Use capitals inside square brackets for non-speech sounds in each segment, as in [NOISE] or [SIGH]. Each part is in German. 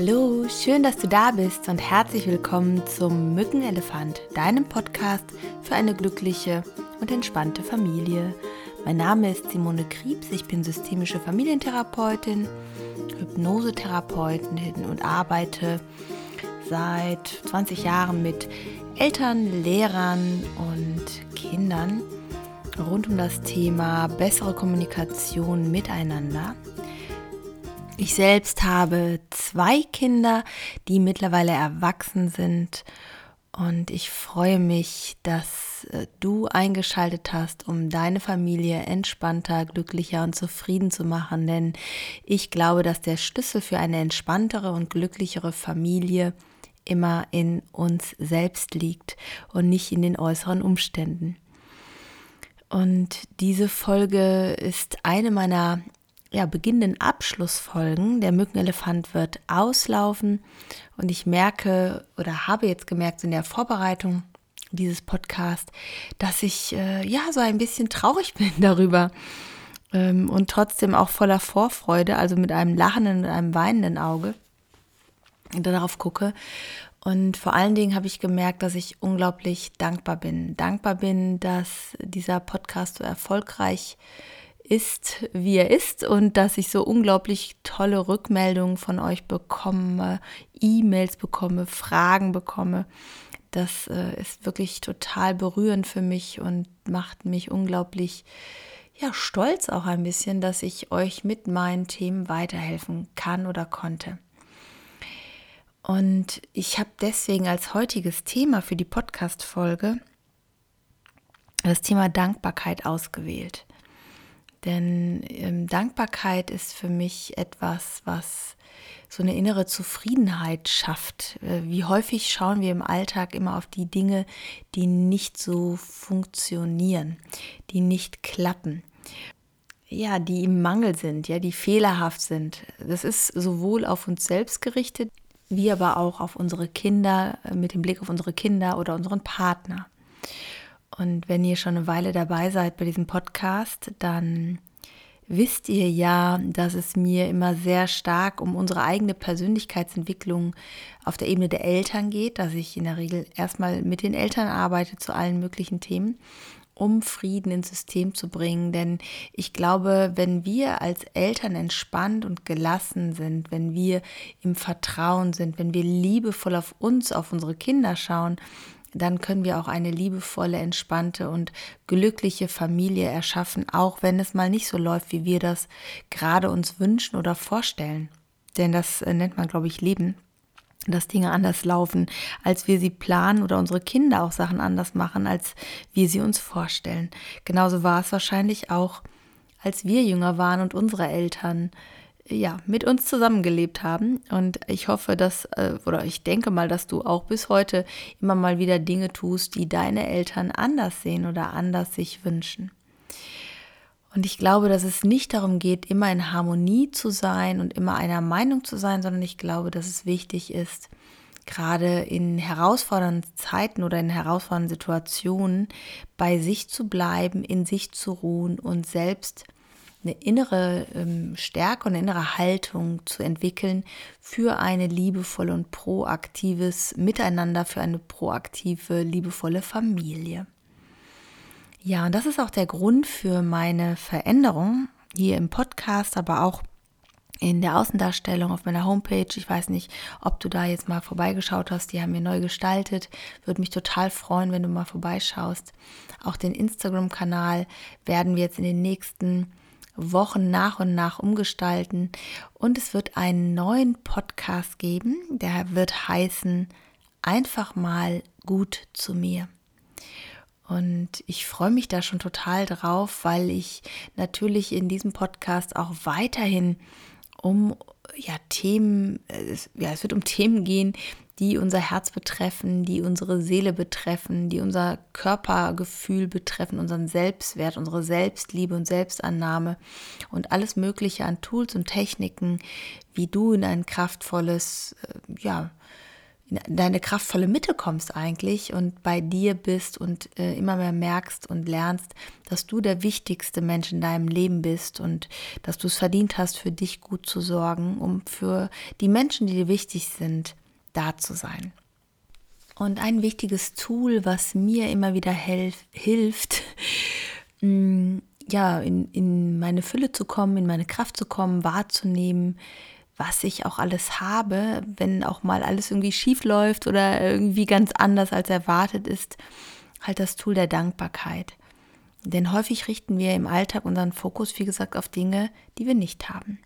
Hallo, schön, dass du da bist und herzlich willkommen zum Mückenelefant, deinem Podcast für eine glückliche und entspannte Familie. Mein Name ist Simone Kriebs, ich bin systemische Familientherapeutin, Hypnosetherapeutin und arbeite seit 20 Jahren mit Eltern, Lehrern und Kindern rund um das Thema bessere Kommunikation miteinander. Ich selbst habe zwei Kinder, die mittlerweile erwachsen sind und ich freue mich, dass äh, du eingeschaltet hast, um deine Familie entspannter, glücklicher und zufrieden zu machen. Denn ich glaube, dass der Schlüssel für eine entspanntere und glücklichere Familie immer in uns selbst liegt und nicht in den äußeren Umständen. Und diese Folge ist eine meiner ja, beginnenden Abschlussfolgen. Der Mückenelefant wird auslaufen und ich merke oder habe jetzt gemerkt in der Vorbereitung dieses Podcast, dass ich äh, ja so ein bisschen traurig [LAUGHS] bin darüber ähm, und trotzdem auch voller Vorfreude, also mit einem lachenden und einem weinenden Auge darauf gucke. Und vor allen Dingen habe ich gemerkt, dass ich unglaublich dankbar bin. Dankbar bin, dass dieser Podcast so erfolgreich ist ist, wie er ist und dass ich so unglaublich tolle Rückmeldungen von euch bekomme, E-Mails bekomme, Fragen bekomme. Das äh, ist wirklich total berührend für mich und macht mich unglaublich ja, stolz auch ein bisschen, dass ich euch mit meinen Themen weiterhelfen kann oder konnte. Und ich habe deswegen als heutiges Thema für die Podcast-Folge das Thema Dankbarkeit ausgewählt. Denn ähm, Dankbarkeit ist für mich etwas, was so eine innere Zufriedenheit schafft. Äh, wie häufig schauen wir im Alltag immer auf die Dinge, die nicht so funktionieren, die nicht klappen. Ja, die im Mangel sind, ja, die fehlerhaft sind. Das ist sowohl auf uns selbst gerichtet, wie aber auch auf unsere Kinder, äh, mit dem Blick auf unsere Kinder oder unseren Partner. Und wenn ihr schon eine Weile dabei seid bei diesem Podcast, dann wisst ihr ja, dass es mir immer sehr stark um unsere eigene Persönlichkeitsentwicklung auf der Ebene der Eltern geht, dass ich in der Regel erstmal mit den Eltern arbeite zu allen möglichen Themen, um Frieden ins System zu bringen. Denn ich glaube, wenn wir als Eltern entspannt und gelassen sind, wenn wir im Vertrauen sind, wenn wir liebevoll auf uns, auf unsere Kinder schauen, dann können wir auch eine liebevolle, entspannte und glückliche Familie erschaffen, auch wenn es mal nicht so läuft, wie wir das gerade uns wünschen oder vorstellen. Denn das äh, nennt man, glaube ich, Leben dass Dinge anders laufen, als wir sie planen oder unsere Kinder auch Sachen anders machen, als wir sie uns vorstellen. Genauso war es wahrscheinlich auch, als wir jünger waren und unsere Eltern ja, mit uns zusammengelebt haben. Und ich hoffe, dass, äh, oder ich denke mal, dass du auch bis heute immer mal wieder Dinge tust, die deine Eltern anders sehen oder anders sich wünschen. Und ich glaube, dass es nicht darum geht, immer in Harmonie zu sein und immer einer Meinung zu sein, sondern ich glaube, dass es wichtig ist, gerade in herausfordernden Zeiten oder in herausfordernden Situationen bei sich zu bleiben, in sich zu ruhen und selbst eine innere ähm, Stärke und eine innere Haltung zu entwickeln für eine liebevolle und proaktives Miteinander, für eine proaktive, liebevolle Familie. Ja, und das ist auch der Grund für meine Veränderung hier im Podcast, aber auch in der Außendarstellung auf meiner Homepage. Ich weiß nicht, ob du da jetzt mal vorbeigeschaut hast. Die haben wir neu gestaltet. Würde mich total freuen, wenn du mal vorbeischaust. Auch den Instagram-Kanal werden wir jetzt in den nächsten Wochen nach und nach umgestalten. Und es wird einen neuen Podcast geben, der wird heißen Einfach mal gut zu mir. Und ich freue mich da schon total drauf, weil ich natürlich in diesem Podcast auch weiterhin um ja, Themen, ja, es wird um Themen gehen, die unser Herz betreffen, die unsere Seele betreffen, die unser Körpergefühl betreffen, unseren Selbstwert, unsere Selbstliebe und Selbstannahme und alles Mögliche an Tools und Techniken, wie du in ein kraftvolles, äh, ja, in deine kraftvolle Mitte kommst eigentlich und bei dir bist und äh, immer mehr merkst und lernst, dass du der wichtigste Mensch in deinem Leben bist und dass du es verdient hast, für dich gut zu sorgen, um für die Menschen, die dir wichtig sind, da zu sein. Und ein wichtiges Tool, was mir immer wieder hilft, [LAUGHS] mm, ja, in, in meine Fülle zu kommen, in meine Kraft zu kommen, wahrzunehmen, was ich auch alles habe, wenn auch mal alles irgendwie schief läuft oder irgendwie ganz anders als erwartet ist, halt das Tool der Dankbarkeit. Denn häufig richten wir im Alltag unseren Fokus, wie gesagt, auf Dinge, die wir nicht haben.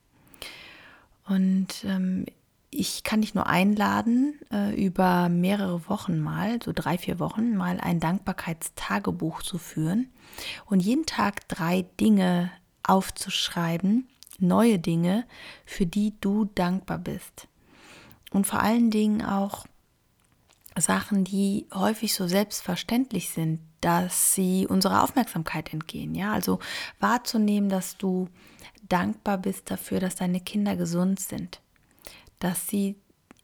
Und ähm, ich kann dich nur einladen, äh, über mehrere Wochen mal, so drei, vier Wochen, mal ein Dankbarkeitstagebuch zu führen und jeden Tag drei Dinge aufzuschreiben, neue Dinge, für die du dankbar bist. Und vor allen Dingen auch Sachen, die häufig so selbstverständlich sind, dass sie unserer Aufmerksamkeit entgehen. Ja, also wahrzunehmen, dass du dankbar bist dafür, dass deine Kinder gesund sind, dass sie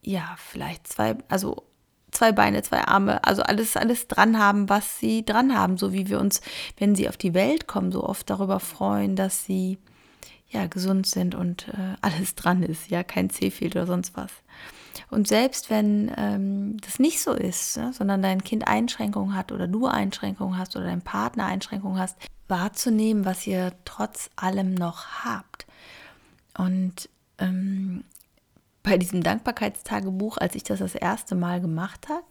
ja vielleicht zwei, also zwei Beine, zwei Arme, also alles, alles dran haben, was sie dran haben, so wie wir uns, wenn sie auf die Welt kommen, so oft darüber freuen, dass sie ja, gesund sind und äh, alles dran ist, ja, kein C fehlt oder sonst was. Und selbst wenn ähm, das nicht so ist, ne, sondern dein Kind Einschränkungen hat oder du Einschränkungen hast oder dein Partner Einschränkungen hast, wahrzunehmen, was ihr trotz allem noch habt. Und ähm, bei diesem Dankbarkeitstagebuch, als ich das das erste Mal gemacht habe,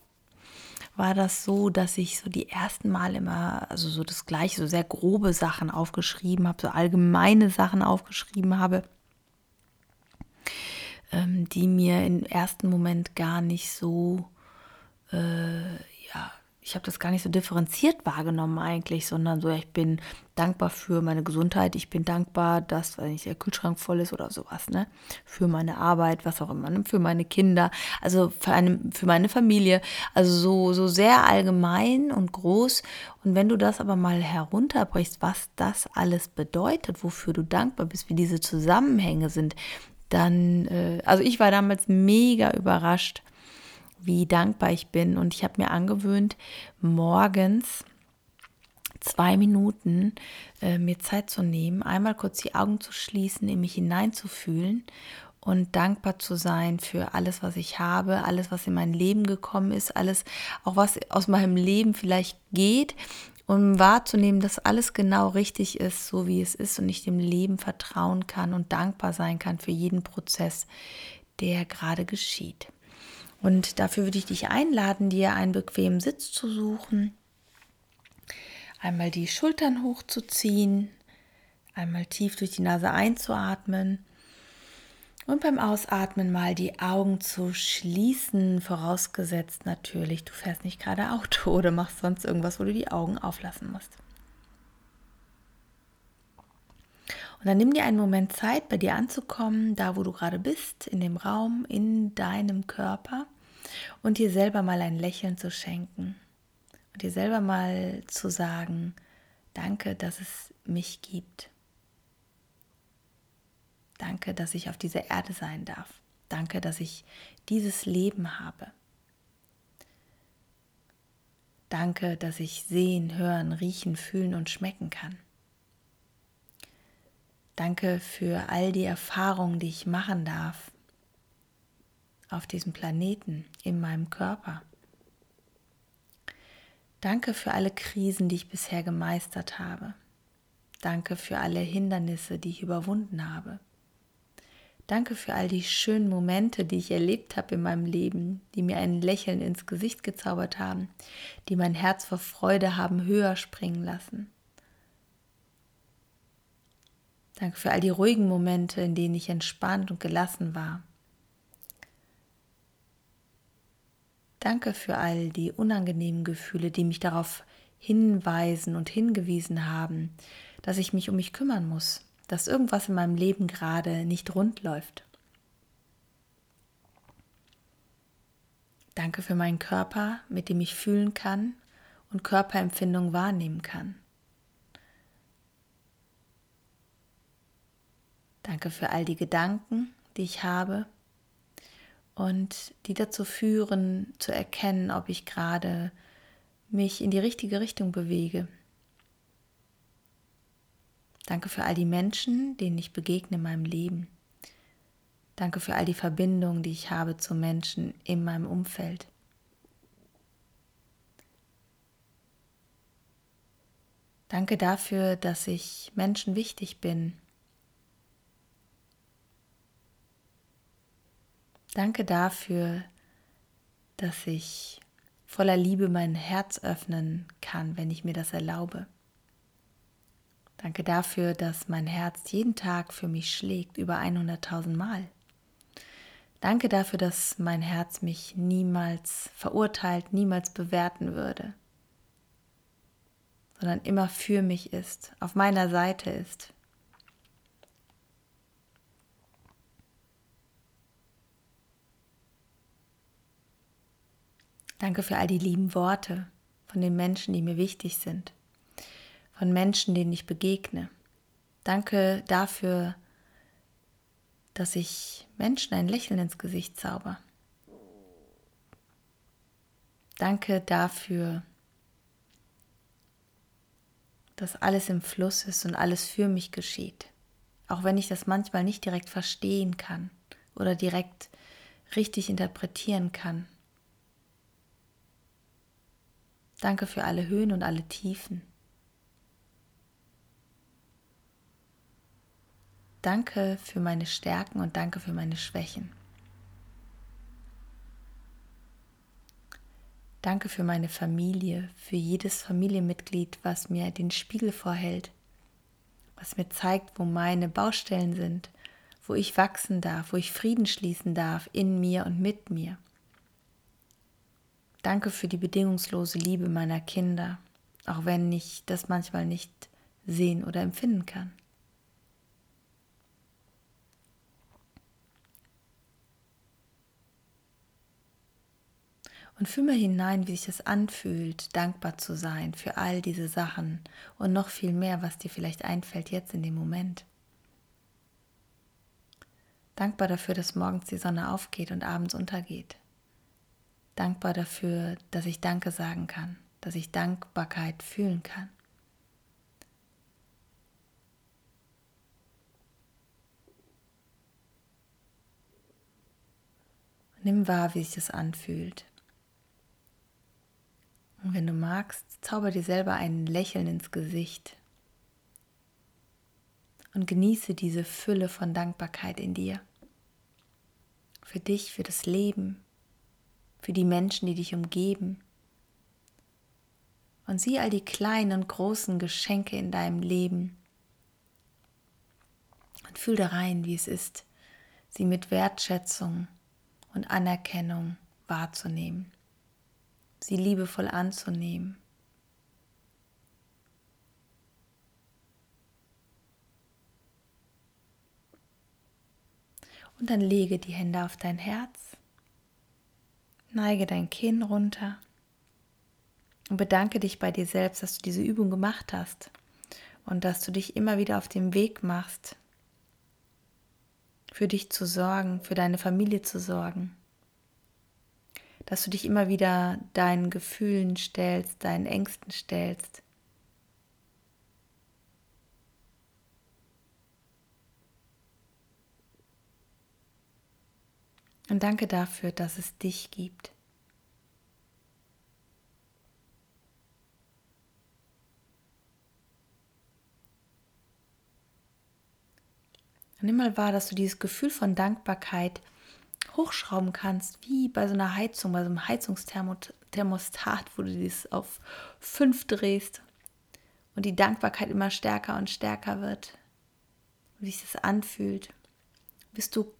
war das so, dass ich so die ersten Mal immer, also so das gleiche, so sehr grobe Sachen aufgeschrieben habe, so allgemeine Sachen aufgeschrieben habe, ähm, die mir im ersten Moment gar nicht so, äh, ja, ich habe das gar nicht so differenziert wahrgenommen eigentlich, sondern so, ich bin dankbar für meine Gesundheit, ich bin dankbar, dass wenn nicht der Kühlschrank voll ist oder sowas, ne? Für meine Arbeit, was auch immer, ne? für meine Kinder, also für, eine, für meine Familie, also so, so sehr allgemein und groß. Und wenn du das aber mal herunterbrichst, was das alles bedeutet, wofür du dankbar bist, wie diese Zusammenhänge sind, dann, äh, also ich war damals mega überrascht wie dankbar ich bin. Und ich habe mir angewöhnt, morgens zwei Minuten äh, mir Zeit zu nehmen, einmal kurz die Augen zu schließen, in mich hineinzufühlen und dankbar zu sein für alles, was ich habe, alles, was in mein Leben gekommen ist, alles, auch was aus meinem Leben vielleicht geht, um wahrzunehmen, dass alles genau richtig ist, so wie es ist und ich dem Leben vertrauen kann und dankbar sein kann für jeden Prozess, der gerade geschieht. Und dafür würde ich dich einladen, dir einen bequemen Sitz zu suchen. Einmal die Schultern hochzuziehen, einmal tief durch die Nase einzuatmen und beim Ausatmen mal die Augen zu schließen, vorausgesetzt natürlich, du fährst nicht gerade Auto [LAUGHS] oder machst sonst irgendwas, wo du die Augen auflassen musst. Und dann nimm dir einen Moment Zeit, bei dir anzukommen, da wo du gerade bist, in dem Raum, in deinem Körper und dir selber mal ein Lächeln zu schenken und dir selber mal zu sagen, danke, dass es mich gibt. Danke, dass ich auf dieser Erde sein darf. Danke, dass ich dieses Leben habe. Danke, dass ich sehen, hören, riechen, fühlen und schmecken kann. Danke für all die Erfahrungen, die ich machen darf auf diesem Planeten, in meinem Körper. Danke für alle Krisen, die ich bisher gemeistert habe. Danke für alle Hindernisse, die ich überwunden habe. Danke für all die schönen Momente, die ich erlebt habe in meinem Leben, die mir ein Lächeln ins Gesicht gezaubert haben, die mein Herz vor Freude haben höher springen lassen. Danke für all die ruhigen Momente, in denen ich entspannt und gelassen war. Danke für all die unangenehmen Gefühle, die mich darauf hinweisen und hingewiesen haben, dass ich mich um mich kümmern muss, dass irgendwas in meinem Leben gerade nicht rund läuft. Danke für meinen Körper, mit dem ich fühlen kann und Körperempfindung wahrnehmen kann. Danke für all die Gedanken, die ich habe und die dazu führen, zu erkennen, ob ich gerade mich in die richtige Richtung bewege. Danke für all die Menschen, denen ich begegne in meinem Leben. Danke für all die Verbindungen, die ich habe zu Menschen in meinem Umfeld. Danke dafür, dass ich Menschen wichtig bin. Danke dafür, dass ich voller Liebe mein Herz öffnen kann, wenn ich mir das erlaube. Danke dafür, dass mein Herz jeden Tag für mich schlägt, über 100.000 Mal. Danke dafür, dass mein Herz mich niemals verurteilt, niemals bewerten würde, sondern immer für mich ist, auf meiner Seite ist. Danke für all die lieben Worte von den Menschen, die mir wichtig sind, von Menschen, denen ich begegne. Danke dafür, dass ich Menschen ein Lächeln ins Gesicht zauber. Danke dafür, dass alles im Fluss ist und alles für mich geschieht, auch wenn ich das manchmal nicht direkt verstehen kann oder direkt richtig interpretieren kann. Danke für alle Höhen und alle Tiefen. Danke für meine Stärken und danke für meine Schwächen. Danke für meine Familie, für jedes Familienmitglied, was mir den Spiegel vorhält, was mir zeigt, wo meine Baustellen sind, wo ich wachsen darf, wo ich Frieden schließen darf in mir und mit mir. Danke für die bedingungslose Liebe meiner Kinder, auch wenn ich das manchmal nicht sehen oder empfinden kann. Und fühl mal hinein, wie sich das anfühlt, dankbar zu sein für all diese Sachen und noch viel mehr, was dir vielleicht einfällt jetzt in dem Moment. Dankbar dafür, dass morgens die Sonne aufgeht und abends untergeht. Dankbar dafür, dass ich Danke sagen kann, dass ich Dankbarkeit fühlen kann. Nimm wahr, wie sich das anfühlt. Und wenn du magst, zauber dir selber ein Lächeln ins Gesicht und genieße diese Fülle von Dankbarkeit in dir. Für dich, für das Leben, für die Menschen, die dich umgeben. Und sieh all die kleinen und großen Geschenke in deinem Leben. Und fühl da rein, wie es ist, sie mit Wertschätzung und Anerkennung wahrzunehmen sie liebevoll anzunehmen. Und dann lege die Hände auf dein Herz, neige dein Kinn runter und bedanke dich bei dir selbst, dass du diese Übung gemacht hast und dass du dich immer wieder auf den Weg machst, für dich zu sorgen, für deine Familie zu sorgen dass du dich immer wieder deinen Gefühlen stellst, deinen Ängsten stellst. Und danke dafür, dass es dich gibt. Und nimm mal wahr, dass du dieses Gefühl von Dankbarkeit hochschrauben kannst, wie bei so einer Heizung, bei so einem Heizungsthermostat, wo du das auf 5 drehst und die Dankbarkeit immer stärker und stärker wird, wie sich das anfühlt, bis du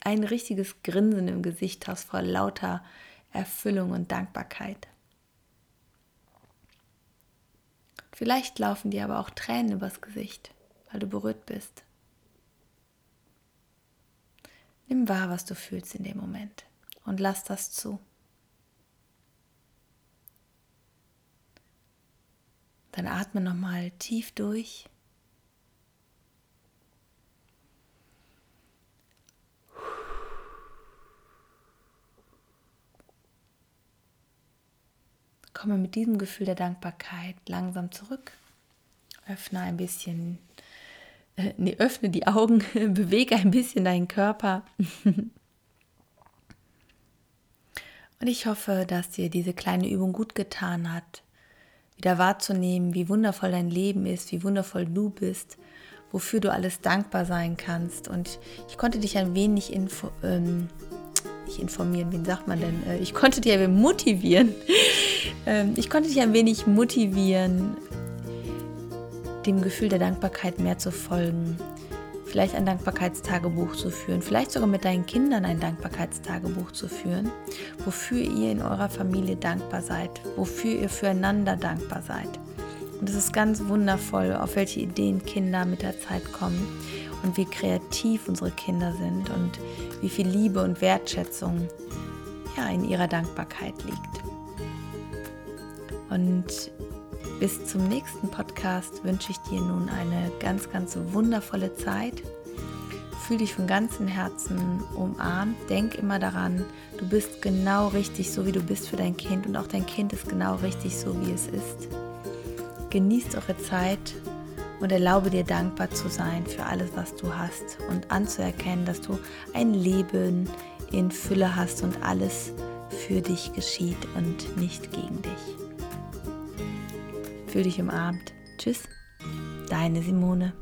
ein richtiges Grinsen im Gesicht hast vor lauter Erfüllung und Dankbarkeit. Vielleicht laufen dir aber auch Tränen übers Gesicht, weil du berührt bist. Nimm wahr, was du fühlst in dem Moment und lass das zu. Dann atme nochmal tief durch. Komme mit diesem Gefühl der Dankbarkeit langsam zurück. Öffne ein bisschen, äh, nee, öffne die Augen, [LAUGHS] bewege ein bisschen deinen Körper. [LAUGHS] Und ich hoffe, dass dir diese kleine Übung gut getan hat, wieder wahrzunehmen, wie wundervoll dein Leben ist, wie wundervoll du bist, wofür du alles dankbar sein kannst. Und ich konnte dich ein wenig info, ähm, nicht informieren, wen sagt man denn? Äh, ich konnte dich wenig motivieren. ähm, ich konnte dich ein wenig motivieren, dem Gefühl der Dankbarkeit mehr zu folgen, vielleicht ein Dankbarkeitstagebuch zu führen, vielleicht sogar mit deinen Kindern ein Dankbarkeitstagebuch zu führen, wofür ihr in eurer Familie dankbar seid, wofür ihr füreinander dankbar seid. Und es ist ganz wundervoll, auf welche Ideen Kinder mit der Zeit kommen und wie kreativ unsere Kinder sind und wie viel Liebe und Wertschätzung ja, in ihrer Dankbarkeit liegt. Und bis zum nächsten Podcast wünsche ich dir nun eine ganz, ganz wundervolle Zeit. Fühl dich von ganzem Herzen umarmt. Denk immer daran, du bist genau richtig, so wie du bist für dein Kind und auch dein Kind ist genau richtig, so wie es ist. Genießt eure Zeit und erlaube dir dankbar zu sein für alles, was du hast und anzuerkennen, dass du ein Leben in Fülle hast und alles für dich geschieht und nicht gegen dich. Fühl dich umarmt. Tschüss, deine Simone.